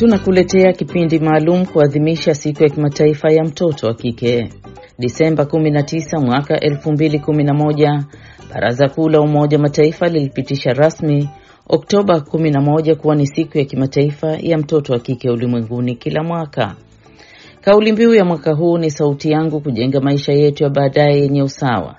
Tunakuletea kipindi maalum kuadhimisha siku ya kimataifa ya mtoto wa kike. Disemba 19 mwaka 2011, Baraza Kuu la Umoja Mataifa lilipitisha rasmi Oktoba 11 kuwa ni siku ya kimataifa ya mtoto wa kike ulimwenguni kila mwaka. Kauli mbiu ya mwaka huu ni sauti yangu kujenga maisha yetu ya baadaye yenye usawa.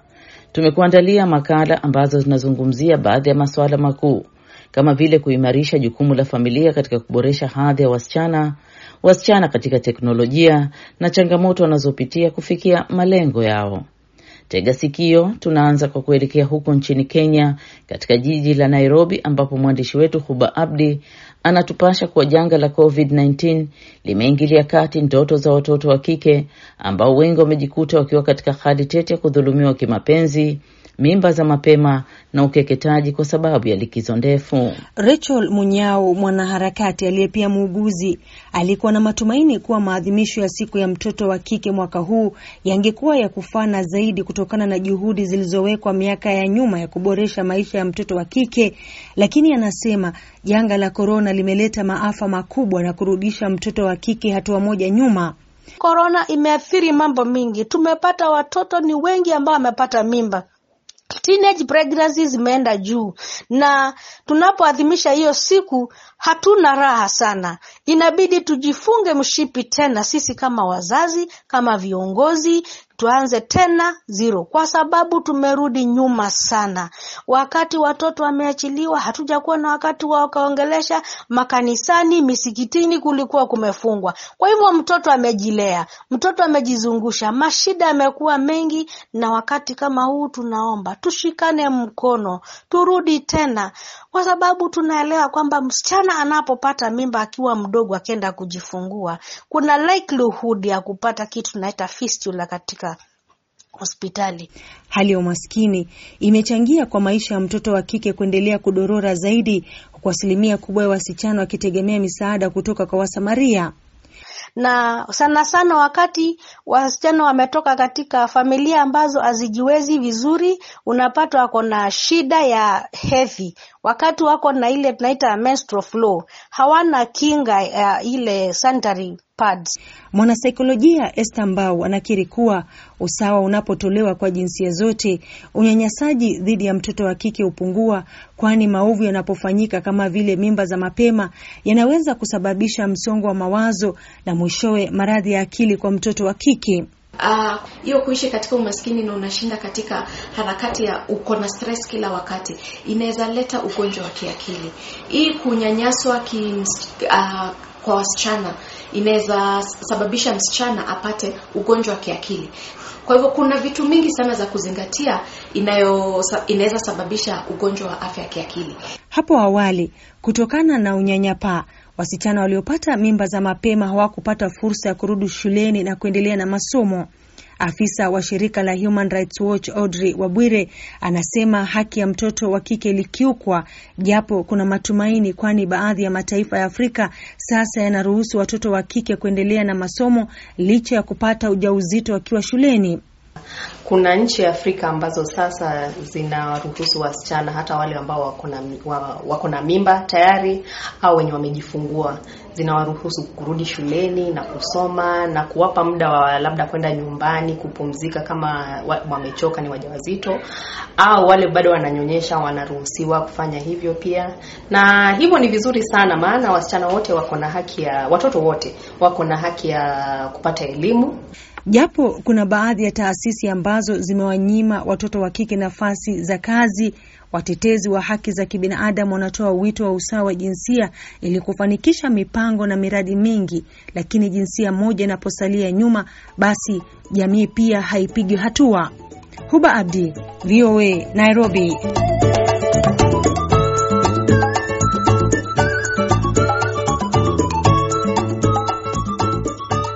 Tumekuandalia makala ambazo zinazungumzia baadhi ya masuala makuu kama vile kuimarisha jukumu la familia katika kuboresha hadhi ya wasichana, wasichana katika teknolojia na changamoto wanazopitia kufikia malengo yao. Tega sikio, tunaanza kwa kuelekea huko nchini Kenya, katika jiji la Nairobi, ambapo mwandishi wetu Huba Abdi anatupasha kuwa janga la COVID-19 limeingilia kati ndoto za watoto wa kike ambao wengi wamejikuta wakiwa katika hali tete ya kudhulumiwa kimapenzi, mimba za mapema na ukeketaji kwa sababu ya likizo ndefu. Rachel Munyao, mwanaharakati aliye pia muuguzi, alikuwa na matumaini kuwa maadhimisho ya siku ya mtoto wa kike mwaka huu yangekuwa ya kufana zaidi kutokana na juhudi zilizowekwa miaka ya nyuma ya kuboresha maisha ya mtoto wa kike, lakini anasema janga la korona limeleta maafa makubwa na kurudisha mtoto wa kike hatua moja nyuma. Korona imeathiri mambo mingi. Tumepata watoto ni wengi ambao wamepata mimba teenage pregnancy zimeenda juu, na tunapoadhimisha hiyo siku hatuna raha sana. Inabidi tujifunge mshipi tena, sisi kama wazazi, kama viongozi tuanze tena zero, kwa sababu tumerudi nyuma sana. Wakati watoto wameachiliwa, hatujakuwa na wakati wa wakaongelesha. Makanisani, misikitini kulikuwa kumefungwa. Kwa hivyo mtoto amejilea, mtoto amejizungusha, mashida yamekuwa mengi, na wakati kama huu tunaomba tushikane mkono, turudi tena, kwa sababu tunaelewa kwamba msichana anapopata mimba akiwa mdogo, akienda kujifungua, kuna likelihood ya kupata kitu tunaita fistula katika hospitali. Hali ya umaskini imechangia kwa maisha ya mtoto wa kike kuendelea kudorora zaidi, huku asilimia kubwa ya wasichana wakitegemea misaada kutoka kwa Wasamaria na sana sana wakati wasichana wametoka katika familia ambazo hazijiwezi vizuri, unapata wako na shida ya hedhi, wakati wako na ile tunaita menstrual flow, hawana kinga ya ile sanitary pads. Mwanasaikolojia Esther Mbau anakiri kuwa usawa unapotolewa kwa jinsia zote, unyanyasaji dhidi ya mtoto wa kike hupungua, kwani maovu yanapofanyika kama vile mimba za mapema yanaweza kusababisha msongo wa mawazo na mwishowe maradhi ya akili kwa mtoto wa kike. hiyo uh, kuishi katika umaskini na unashinda katika harakati ya uko na stress kila wakati inaweza leta ugonjwa wa kiakili. Hii kunyanyaswa ki, uh, kwa wasichana inaweza sababisha msichana apate ugonjwa wa kiakili. Kwa hivyo kuna vitu mingi sana za kuzingatia inayo inaweza sababisha ugonjwa wa afya ya kiakili. Hapo awali, kutokana na unyanyapaa, wasichana waliopata mimba za mapema hawakupata fursa ya kurudi shuleni na kuendelea na masomo. Afisa wa shirika la Human Rights Watch Audrey Wabwire anasema haki ya mtoto wa kike ilikiukwa, japo kuna matumaini, kwani baadhi ya mataifa ya Afrika sasa yanaruhusu watoto wa kike kuendelea na masomo licha ya kupata ujauzito wakiwa shuleni. Kuna nchi Afrika ambazo sasa zinaruhusu wasichana hata wale ambao wako na wako na mimba tayari au wenye wamejifungua, zinawaruhusu kurudi shuleni na kusoma na kuwapa muda wa labda kwenda nyumbani kupumzika kama wamechoka, ni wajawazito au wale bado wananyonyesha, wanaruhusiwa kufanya hivyo pia, na hivyo ni vizuri sana, maana wasichana wote wako na haki ya, watoto wote wako na haki ya kupata elimu. Japo kuna baadhi ya taasisi ambazo zimewanyima watoto wa kike nafasi za kazi, watetezi wa haki za kibinadamu wanatoa wito wa usawa wa jinsia ili kufanikisha mipango na miradi mingi, lakini jinsia moja inaposalia nyuma, basi jamii pia haipigi hatua. Huba Abdi, VOA, Nairobi.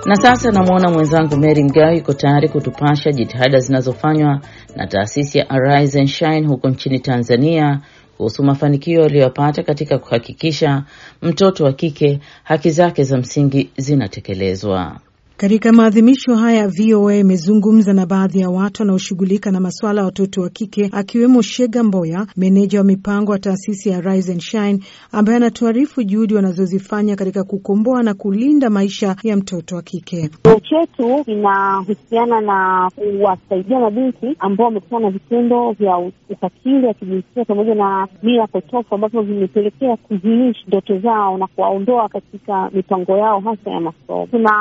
Na sasa namwona mwenzangu Mary Mgawe yuko tayari kutupasha jitihada zinazofanywa na taasisi ya Arise and Shine huko nchini Tanzania kuhusu mafanikio aliyopata katika kuhakikisha mtoto wa kike haki zake za msingi zinatekelezwa. Katika maadhimisho haya VOA imezungumza na baadhi ya watu wanaoshughulika na masuala ya watoto wa kike akiwemo Shega Mboya, meneja wa mipango wa taasisi ya Rise and Shine, ambaye anatuarifu juhudi wanazozifanya katika kukomboa na kulinda maisha ya mtoto wa kike. Kituo chetu kinahusiana na kuwasaidia mabinti ambao wamekutana na vitendo vya ukatili wa kijinsia pamoja na mila potofu ambavyo vimepelekea kuziishi ndoto zao na kuwaondoa katika mipango yao hasa ya masomo. Kuna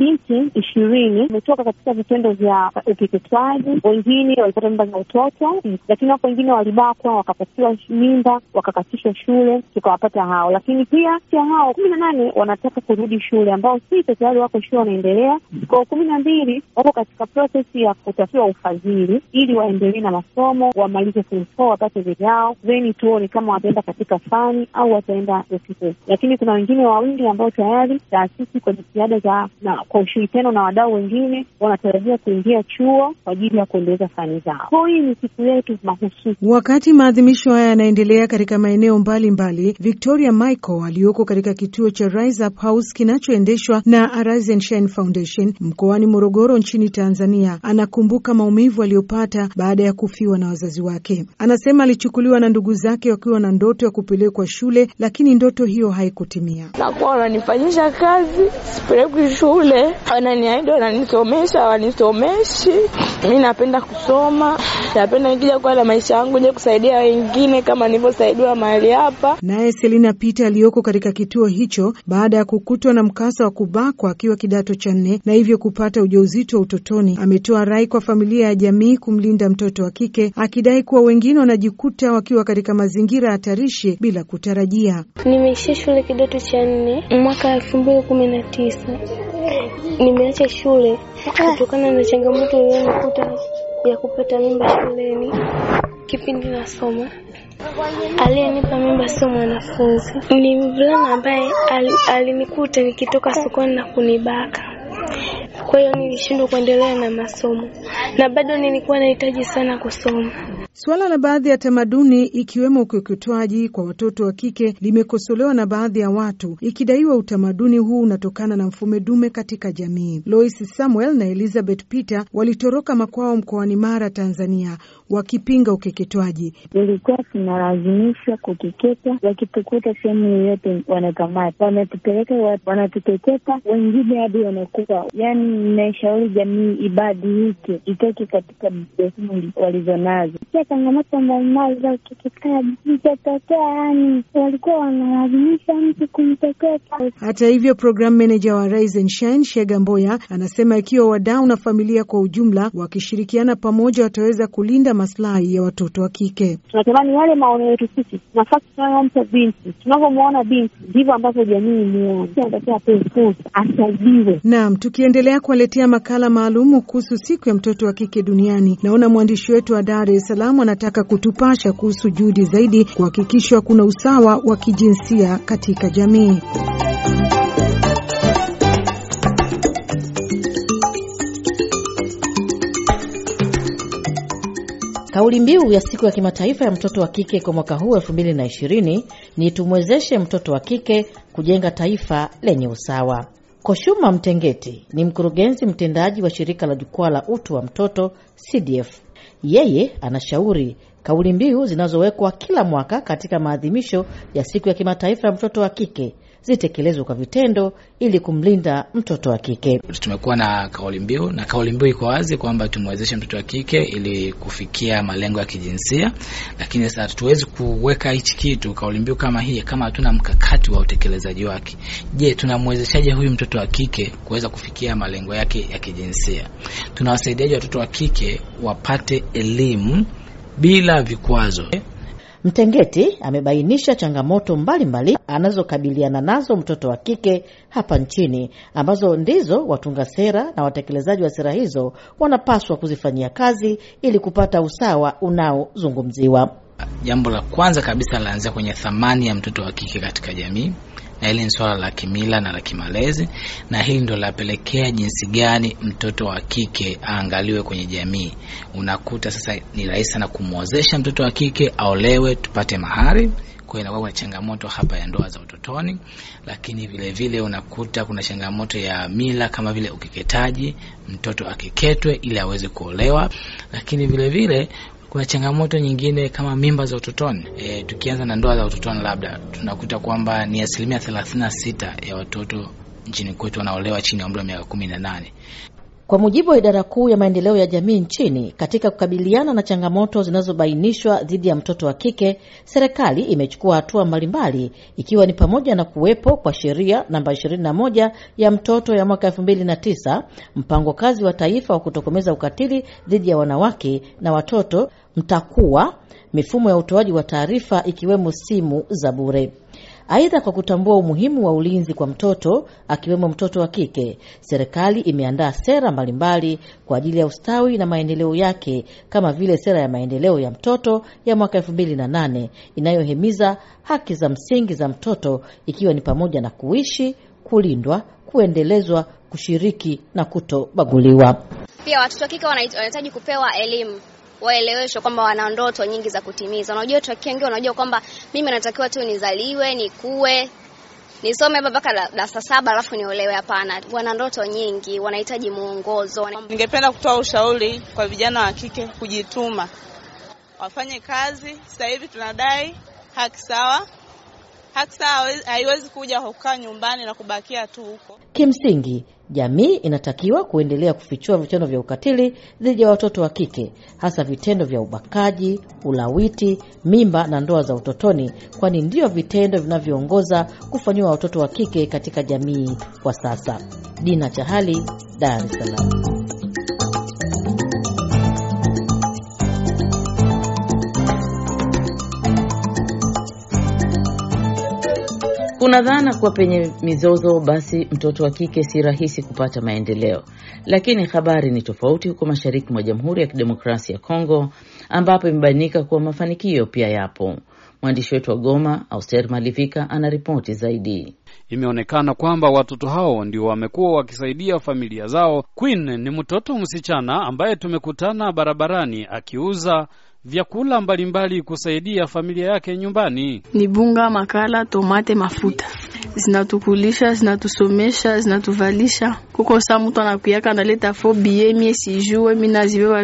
mabinti ishirini wametoka katika vitendo vya ukeketwaji, wengine walipata mimba za utoto, lakini wako wengine walibakwa wakapatiwa mimba wakakatishwa shule, tukawapata hao. Lakini pia pia hao kumi na nane wanataka kurudi shule, ambao sita tayari wako shule wanaendelea. Kwa kumi na mbili wako katika prosesi ya kutafutiwa ufadhili ili waendelee na masomo, wamalize form four wapate vyao, then tuone kama wataenda katika fani au wataenda. Lakini kuna wengine wawili ambao tayari taasisi kwa jitihada za na kwa ushirikiano na wadau wengine wanatarajia kuingia chuo kwa ajili ya kuendeleza fani zao. Kwa hii ni siku yetu mahususi. Wakati maadhimisho haya yanaendelea katika maeneo mbalimbali, Victoria Michael aliyoko katika kituo cha Rise Up House kinachoendeshwa na Arise and Shine Foundation mkoani Morogoro nchini Tanzania, anakumbuka maumivu aliyopata baada ya kufiwa na wazazi wake. Anasema alichukuliwa na ndugu zake wakiwa na ndoto ya kupelekwa shule, lakini ndoto hiyo haikutimia. Nakuwa wananifanyisha kazi, sipelekwi shule, wananiahidi wananisomesha, wanisomeshi. Mi napenda kusoma, napenda nikija kuwa na maisha yangu je kusaidia wengine kama nilivyosaidiwa mahali hapa. Naye Selina Peter aliyoko katika kituo hicho baada ya kukutwa na mkasa wa kubakwa akiwa kidato cha nne na hivyo kupata ujauzito wa utotoni, ametoa rai kwa familia ya jamii kumlinda mtoto wa kike, akidai kuwa wengine wanajikuta wakiwa katika mazingira hatarishi bila kutarajia. Nimeishia shule kidato cha nne mwaka elfu mbili kumi na tisa. Nimeacha shule kutokana na changamoto iliyonikuta ya kupata mimba shuleni kipindi nasoma. Aliyenipa mimba sio mwanafunzi, ni mvulana ambaye alinikuta nikitoka sokoni na kunibaka. Kwa hiyo nilishindwa kuendelea na masomo na bado nilikuwa nahitaji sana kusoma. Suala la baadhi ya tamaduni ikiwemo ukeketwaji kwa watoto wa kike limekosolewa na baadhi ya watu, ikidaiwa utamaduni huu unatokana na mfumo dume katika jamii. Lois Samuel na Elizabeth Peter walitoroka makwao mkoani Mara, Tanzania, wakipinga ukeketwaji. Ilikuwa tunalazimishwa kukeketa, wakitukuta sehemu yoyote wanakamata, wanatupeleka, wanatukeketa, wengine hadi wanakufa. Yani, inaishauri jamii ibadilike, itoke katika desturi walizonazo changamoto mbalimbali za ukeketaji zitatokea, yani walikuwa wanalazimisha mtu kumteketa. Hata hivyo, program manager wa Rise and Shine Shega Mboya anasema ikiwa wadau na familia kwa ujumla wakishirikiana pamoja wataweza kulinda maslahi ya watoto wa kike. Tunatamani yale maono yetu sisi, nafasi tunayompa binti, tunavyomwona binti ndivyo ambavyo jamii imuona, apewe fursa, asaidiwe. Naam, tukiendelea kuwaletea makala maalumu kuhusu siku ya mtoto wa kike duniani, naona mwandishi wetu wa Dar es Salaam anataka kutupasha kuhusu juhudi zaidi kuhakikishwa kuna usawa wa kijinsia katika jamii. Kauli mbiu ya siku ya kimataifa ya mtoto wa kike kwa mwaka huu 2020 ni tumwezeshe mtoto wa kike kujenga taifa lenye usawa. Koshuma Mtengeti ni mkurugenzi mtendaji wa shirika la jukwaa la utu wa mtoto CDF. Yeye anashauri kauli mbiu zinazowekwa kila mwaka katika maadhimisho ya siku ya kimataifa ya mtoto wa kike zitekelezwe kwa vitendo ili kumlinda mtoto wa kike. Tumekuwa na kauli mbiu na kauli mbiu iko wazi kwamba tumwezeshe mtoto wa kike ili kufikia malengo ya kijinsia, lakini sasa hatuwezi kuweka hichi kitu kauli mbiu kama hii kama hatuna mkakati wa utekelezaji wake. Je, tunamwezeshaje huyu mtoto wa kike kuweza kufikia malengo yake ya kijinsia? Tunawasaidiaje watoto wa kike wapate elimu bila vikwazo? Mtengeti amebainisha changamoto mbalimbali anazokabiliana nazo mtoto wa kike hapa nchini ambazo ndizo watunga sera na watekelezaji wa sera hizo wanapaswa kuzifanyia kazi ili kupata usawa unaozungumziwa. Jambo la kwanza kabisa laanzia kwenye thamani ya mtoto wa kike katika jamii na hili ni swala la kimila na la kimalezi, na hili ndo lapelekea jinsi gani mtoto wa kike aangaliwe kwenye jamii. Unakuta sasa ni rahisi sana kumwozesha mtoto wa kike aolewe, tupate mahari kwa inakuwa kuna changamoto hapa ya ndoa za utotoni, lakini vile vile unakuta kuna changamoto ya mila kama vile ukeketaji, mtoto akeketwe ili aweze kuolewa, lakini vile vile kuna changamoto nyingine kama mimba za utotoni. E, tukianza na ndoa za utotoni, labda tunakuta kwamba ni asilimia thelathini na sita ya watoto nchini kwetu wanaolewa chini ya umri wa miaka kumi na nane. Kwa mujibu wa idara kuu ya maendeleo ya jamii nchini, katika kukabiliana na changamoto zinazobainishwa dhidi ya mtoto wa kike, serikali imechukua hatua mbalimbali, ikiwa ni pamoja na kuwepo kwa sheria namba 21 ya mtoto ya mwaka 2009, mpango kazi wa taifa wa kutokomeza ukatili dhidi ya wanawake na watoto mtakuwa, mifumo ya utoaji wa taarifa ikiwemo simu za bure. Aidha, kwa kutambua umuhimu wa ulinzi kwa mtoto akiwemo mtoto wa kike, serikali imeandaa sera mbalimbali kwa ajili ya ustawi na maendeleo yake kama vile sera ya maendeleo ya mtoto ya mwaka elfu mbili na nane inayohimiza haki za msingi za mtoto ikiwa ni pamoja na kuishi, kulindwa, kuendelezwa, kushiriki na kutobaguliwa. Pia watoto wa kike wanahitaji kupewa elimu waeleweshwe kwamba wana ndoto nyingi za kutimiza. Unajua watu wengi wanajua kwamba mimi natakiwa tu nizaliwe, nikue, nisome hapa mpaka darasa saba alafu niolewe. Hapana, wana ndoto nyingi, wanahitaji muongozo. Ningependa kutoa ushauri kwa vijana wa kike kujituma, wafanye kazi. Sasa hivi tunadai haki sawa. Haki haiwezi kuja kukaa nyumbani na kubakia tu huko. Kimsingi, jamii inatakiwa kuendelea kufichua vitendo vya ukatili dhidi ya watoto wa kike, hasa vitendo vya ubakaji, ulawiti, mimba na ndoa za utotoni, kwani ndio vitendo vinavyoongoza kufanyiwa watoto wa kike katika jamii kwa sasa. Dina Chahali, Dar es Salaam. Kuna dhana kuwa penye mizozo basi mtoto wa kike si rahisi kupata maendeleo, lakini habari ni tofauti huko mashariki mwa Jamhuri ya Kidemokrasia ya Kongo, ambapo imebainika kuwa mafanikio pia yapo. Mwandishi wetu wa Goma, Auster Malivika, ana ripoti zaidi. Imeonekana kwamba watoto hao ndio wamekuwa wakisaidia familia zao. Queen ni mtoto msichana ambaye tumekutana barabarani akiuza vyakula mbalimbali kusaidia familia yake nyumbani. Ni bunga, makala, tomate, mafuta zinatukulisha, zinatusomesha, zinatuvalisha. Kuko saa mtu anakuyaka analeta fo bie mie sijue mi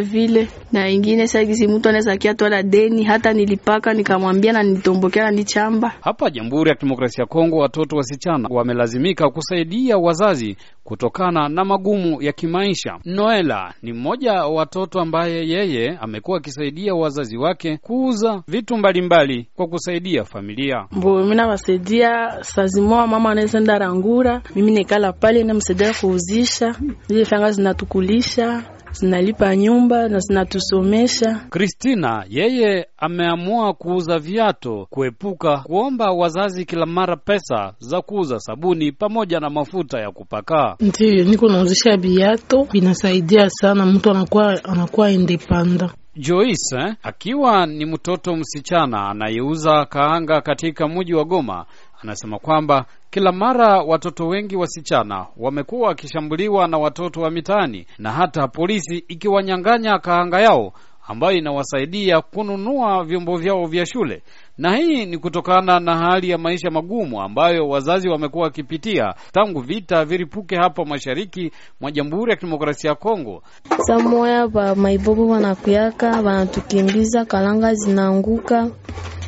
vile na ingine sagizi mtu anaweza kia twala deni hata nilipaka nikamwambia na nitombokea na nichamba. Hapa Jamhuri ya Kidemokrasia ya Kongo, watoto wasichana wamelazimika kusaidia wazazi kutokana na magumu ya kimaisha. Noela ni mmoja wa watoto ambaye yeye amekuwa akisaidia wazazi wake kuuza vitu mbalimbali mbali kwa kusaidia familia. Mbo mimi nawasaidia sazimoa, mama anaweza enda rangura, mimi nikala pale namsaidia kuuzisha zile fanga zinatukulisha zinalipa nyumba na zinatusomesha. Kristina yeye ameamua kuuza viato kuepuka kuomba wazazi kila mara pesa za kuuza sabuni pamoja na mafuta ya kupaka. Ndiyo, niko nauzisha viato, vinasaidia sana, mtu anakuwa anakuwa indepanda. Joyce eh, akiwa ni mtoto msichana anayeuza kaanga katika mji wa Goma anasema kwamba kila mara watoto wengi wasichana wamekuwa wakishambuliwa na watoto wa mitaani na hata polisi ikiwanyang'anya kaanga yao ambayo inawasaidia kununua vyombo vyao vya shule, na hii ni kutokana na hali ya maisha magumu ambayo wazazi wamekuwa wakipitia tangu vita viripuke hapa mashariki mwa Jamhuri ya Kidemokrasia ya Kongo. Samoya ba maibobo wanakuyaka wanatukimbiza, kalanga zinaanguka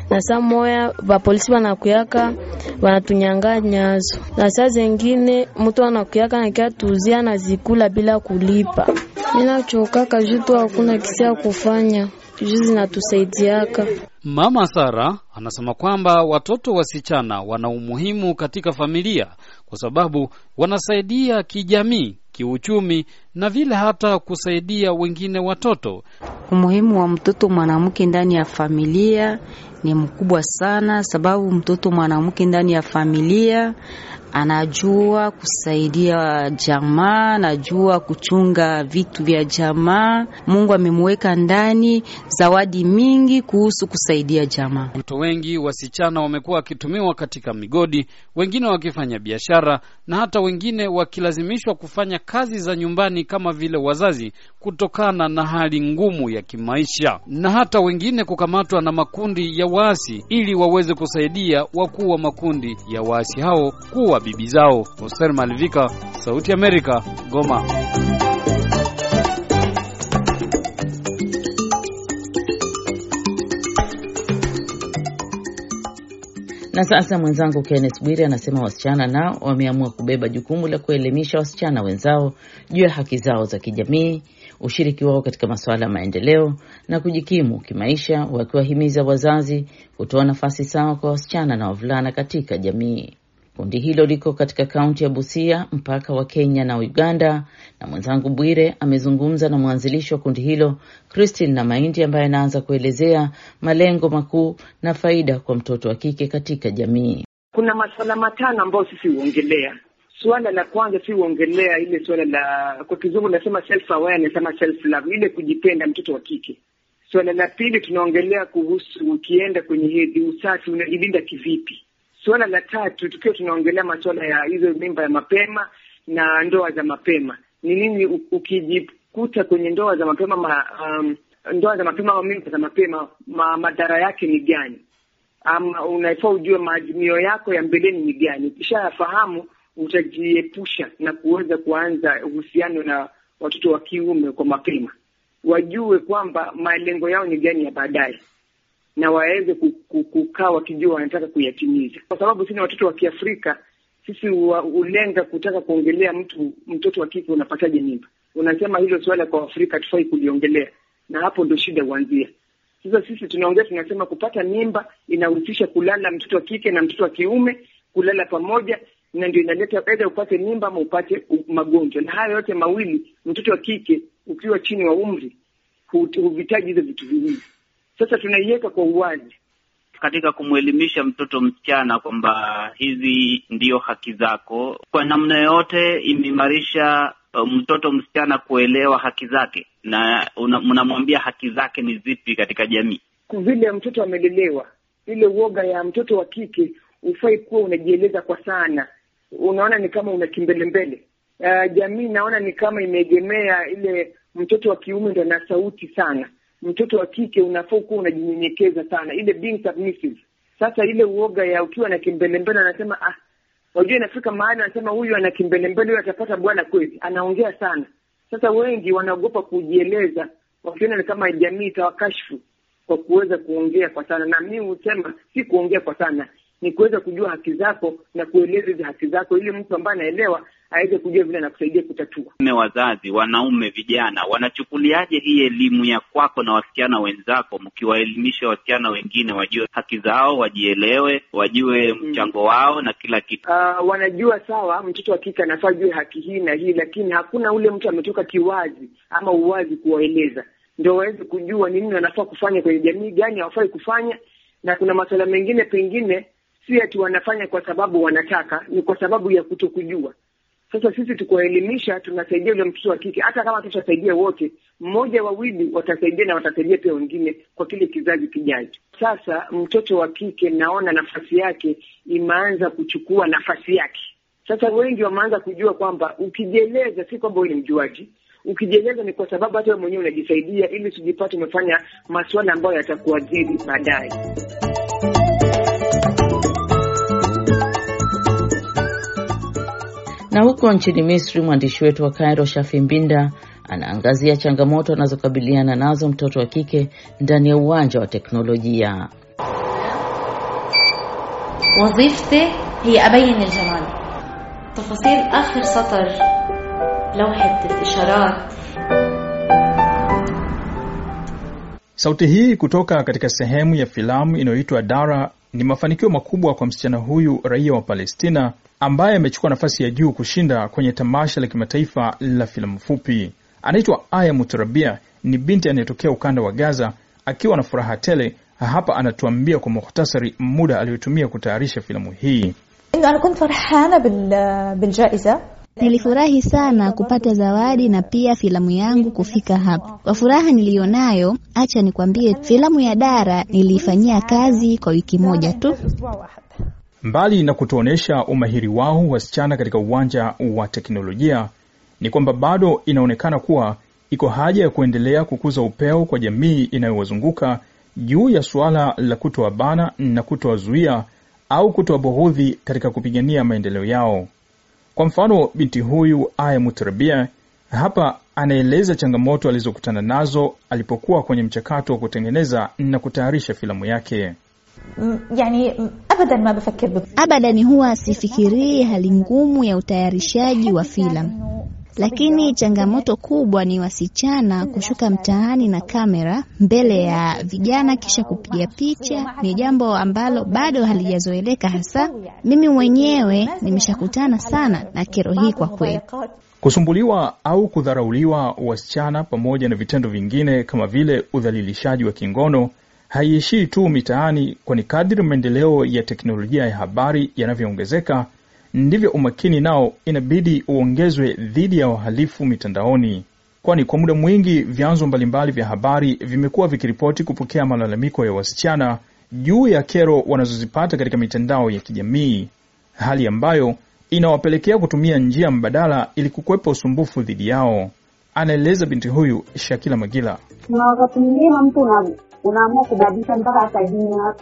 na saa moya bapolisi wanakuyaka wanatunyang'anyazo, na saa zengine mtu anakuyaka nakia tuzia na zikula bila kulipa. Minachokaka jutu hakuna kisi ya kufanya juu zinatusaidiaka. Mama Sara anasema kwamba watoto wasichana wana umuhimu katika familia kwa sababu wanasaidia kijamii, kiuchumi na vile hata kusaidia wengine watoto. Umuhimu wa mtoto mwanamke ndani ya familia ni mkubwa sana, sababu mtoto mwanamke ndani ya familia anajua kusaidia jamaa, anajua kuchunga vitu vya jamaa. Mungu amemweka ndani zawadi mingi kuhusu kusaidia jamaa. Watoto wengi wasichana wamekuwa wakitumiwa katika migodi, wengine wakifanya biashara na hata wengine wakilazimishwa kufanya kazi za nyumbani kama vile wazazi, kutokana na hali ngumu ya kimaisha, na hata wengine kukamatwa na makundi ya waasi ili waweze kusaidia wakuu wa makundi ya waasi hao kuwa bibi zao. Hoser Malivika, Sauti Amerika, Goma. Na sasa mwenzangu Kenneth Bwire anasema wasichana nao wameamua kubeba jukumu la kuelimisha wasichana wenzao juu ya haki zao za kijamii, ushiriki wao katika masuala ya maendeleo na kujikimu kimaisha, wakiwahimiza wazazi kutoa nafasi sawa kwa wasichana na wavulana katika jamii. Kundi hilo liko katika kaunti ya Busia, mpaka wa Kenya na Uganda, na mwenzangu Bwire amezungumza na mwanzilishi wa kundi hilo Christine na Mahindi, ambaye anaanza kuelezea malengo makuu na faida kwa mtoto wa kike katika jamii. Kuna masuala matano ambayo sisi huongelea. Suala la kwanza si huongelea ile suala la kwa kizungu nasema self awareness ama self love, ile kujipenda mtoto wa kike. Suala la pili tunaongelea kuhusu ukienda kwenye hedhi, usafi, unajilinda kivipi? Suala la tatu tukiwa tunaongelea masuala ya hizo mimba ya mapema na ndoa za mapema, ni nini ukijikuta kwenye ndoa za mapema ma, um, ndoa za mapema au mimba za mapema ma, madhara yake ni gani? Ama unafaa ujue maazimio yako ya mbeleni ni gani. Ukishayafahamu utajiepusha na kuweza kuanza uhusiano na watoto wa kiume kwa mapema, wajue kwamba malengo yao ni gani ya baadaye na waweze kukaa wakijua wanataka kuyatimiza, kwa sababu sisi watoto wa Kiafrika sisi hulenga kutaka kuongelea mtu mtoto wa kike unapataje mimba. Unasema hilo suala kwa Afrika hatufai kuliongelea, na hapo ndo shida huanzia. Sasa sisi tunaongea tunasema, kupata mimba inahusisha kulala mtoto wa kike na mtoto wa kiume kulala pamoja, na ndio inaleta aidha upate mimba ama upate magonjwa, na haya yote mawili, mtoto wa kike ukiwa chini wa umri huvitaji hizo vitu viwili. Sasa tunaiweka kwa uwazi katika kumwelimisha mtoto msichana kwamba hizi ndiyo haki zako. Kwa namna yoyote imeimarisha uh, mtoto msichana kuelewa haki zake, na unamwambia haki zake ni zipi katika jamii. Vile mtoto amelelewa, ile uoga ya mtoto wa kike hufai kuwa unajieleza kwa sana. Unaona ni kama una kimbelembele. Uh, jamii naona ni kama imeegemea ile mtoto wa kiume ndo ana sauti sana mtoto wa kike unafaa kuwa unajinyenyekeza sana, ile being submissive. Sasa ile uoga ya ukiwa na kimbelembele, anasema ah, wajua inafika mahali anasema huyu ana kimbelembele, huyu atapata bwana kweli, anaongea sana. Sasa wengi wanaogopa kujieleza, wakiona ni kama jamii itawakashfu kwa kuweza kuongea kwa sana, na mimi husema si kuongea kwa sana, ni kuweza kujua haki zako na kueleza hizi haki zako, ili mtu ambaye anaelewa aweze kujua vile anakusaidia kutatua. Wazazi, wanaume, vijana wanachukuliaje hii elimu ya kwako na wasichana wenzako, mkiwaelimisha wasichana wengine wajue haki zao, wajielewe, wajue mchango wao na kila kitu? Uh, wanajua sawa, mtoto wa kike anafaa jue haki hii na hii, lakini hakuna ule mtu ametoka kiwazi ama uwazi kuwaeleza, ndio waweze kujua ni nini wanafaa kufanya kwenye jamii, gani hawafai kufanya, na kuna masuala mengine pengine si ati wanafanya kwa sababu wanataka, ni kwa sababu ya kutokujua. Sasa sisi tukuwaelimisha, tunasaidia yule mtoto wa kike. Hata kama tutasaidia wote, mmoja wawili watasaidia na watasaidia pia wengine kwa kile kizazi kijacho. Sasa mtoto wa kike naona nafasi yake imeanza kuchukua nafasi yake. Sasa wengi wameanza kujua kwamba ukijieleza, si kwamba wewe ni mjuaji. Ukijieleza ni kwa sababu hata wewe mwenyewe unajisaidia, ili usijipate umefanya masuala ambayo yatakuadhiri baadaye. Na huko nchini Misri, mwandishi wetu wa Cairo Shafi Mbinda anaangazia changamoto anazokabiliana nazo mtoto wa kike ndani ya uwanja wa teknolojia. وظيفتي هي أبين الجمال تفاصيل آخر سطر لوحة الإشارات Sauti hii kutoka katika sehemu ya filamu inayoitwa Dara ni mafanikio makubwa kwa msichana huyu raia wa Palestina ambaye amechukua nafasi ya juu kushinda kwenye tamasha la kimataifa la filamu fupi. Anaitwa Aya muturabia ni binti anayetokea ukanda wa Gaza. Akiwa na furaha tele, hapa anatuambia kwa mukhtasari muda aliyotumia kutayarisha filamu hii. Nilifurahi sana kupata zawadi na pia filamu yangu kufika hapa. Kwa furaha niliyonayo, acha nikwambie, filamu ya Dara niliifanyia kazi kwa wiki moja tu. Mbali na kutuonyesha umahiri wao wasichana katika uwanja wa teknolojia, ni kwamba bado inaonekana kuwa iko haja ya kuendelea kukuza upeo kwa jamii inayowazunguka juu ya suala la kutowabana na kutowazuia au kutowabughudhi katika kupigania maendeleo yao. Kwa mfano, binti huyu Aya Mutarabia hapa anaeleza changamoto alizokutana nazo alipokuwa kwenye mchakato wa kutengeneza na kutayarisha filamu yake. Yani abada ma bafakir abadan, huwa sifikirii hali ngumu ya utayarishaji wa filamu, lakini changamoto kubwa ni wasichana kushuka mtaani na kamera mbele ya vijana kisha kupiga picha. Ni jambo ambalo bado halijazoeleka, hasa mimi mwenyewe nimeshakutana sana na kero hii kwa kweli. Kusumbuliwa au kudharauliwa wasichana pamoja na vitendo vingine kama vile udhalilishaji wa kingono haiishii tu mitaani, kwani kadri maendeleo ya teknolojia ya habari yanavyoongezeka ndivyo umakini nao inabidi uongezwe dhidi ya wahalifu mitandaoni, kwani kwa muda mwingi vyanzo mbalimbali vya habari vimekuwa vikiripoti kupokea malalamiko ya wasichana juu ya kero wanazozipata katika mitandao ya kijamii, hali ambayo inawapelekea kutumia njia mbadala ili kukwepa usumbufu dhidi yao, anaeleza binti huyu Shakila Magila. Na wakati mwingine mtu unaamua kubadilisha mpaka hata jina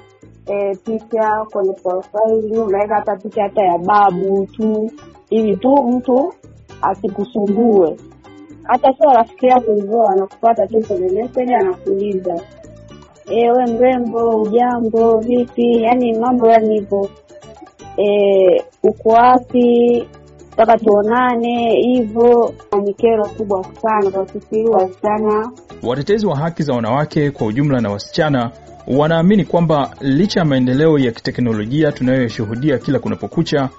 e, picha kwenye profaili, unaweka hata picha hata ya babu tu, ili tu mtu asikusumbue. Hata sio rafiki yako hivyo, anakupata tu kwenye meseji, anakuuliza ewe we mrembo, ujambo, vipi? Yani mambo yani hivyo E, uko wapi? Mpaka tuonane hivyo. Ni kero kubwa sana kwa sisi wasichana. Watetezi wa haki za wanawake kwa ujumla na wasichana wanaamini kwamba licha ya maendeleo ya kiteknolojia tunayoshuhudia kila kunapokucha,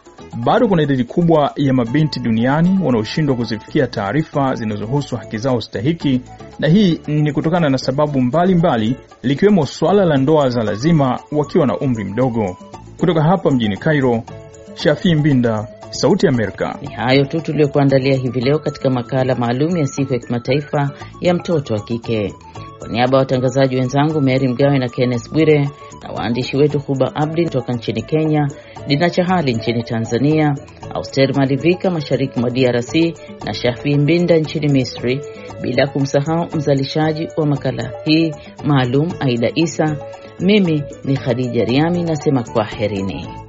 bado kuna idadi kubwa ya mabinti duniani wanaoshindwa kuzifikia taarifa zinazohusu haki zao stahiki, na hii ni kutokana na sababu mbalimbali, likiwemo swala la ndoa za lazima wakiwa na umri mdogo. Kutoka hapa mjini Cairo, Shafii Mbinda, Sauti ya Amerika. Ni hayo tu tuliyokuandalia hivi leo katika makala maalum ya siku ya kimataifa ya mtoto wa kike. Kwa niaba ya watangazaji wenzangu Mary Mgawe na Kenneth Bwire na waandishi wetu Huba Abdi kutoka nchini Kenya, Dina Chahali nchini Tanzania, Auster Malivika mashariki mwa DRC na Shafi Mbinda nchini Misri, bila kumsahau mzalishaji wa makala hii maalum Aida Isa. Mimi ni Khadija Riami nasema kwaherini.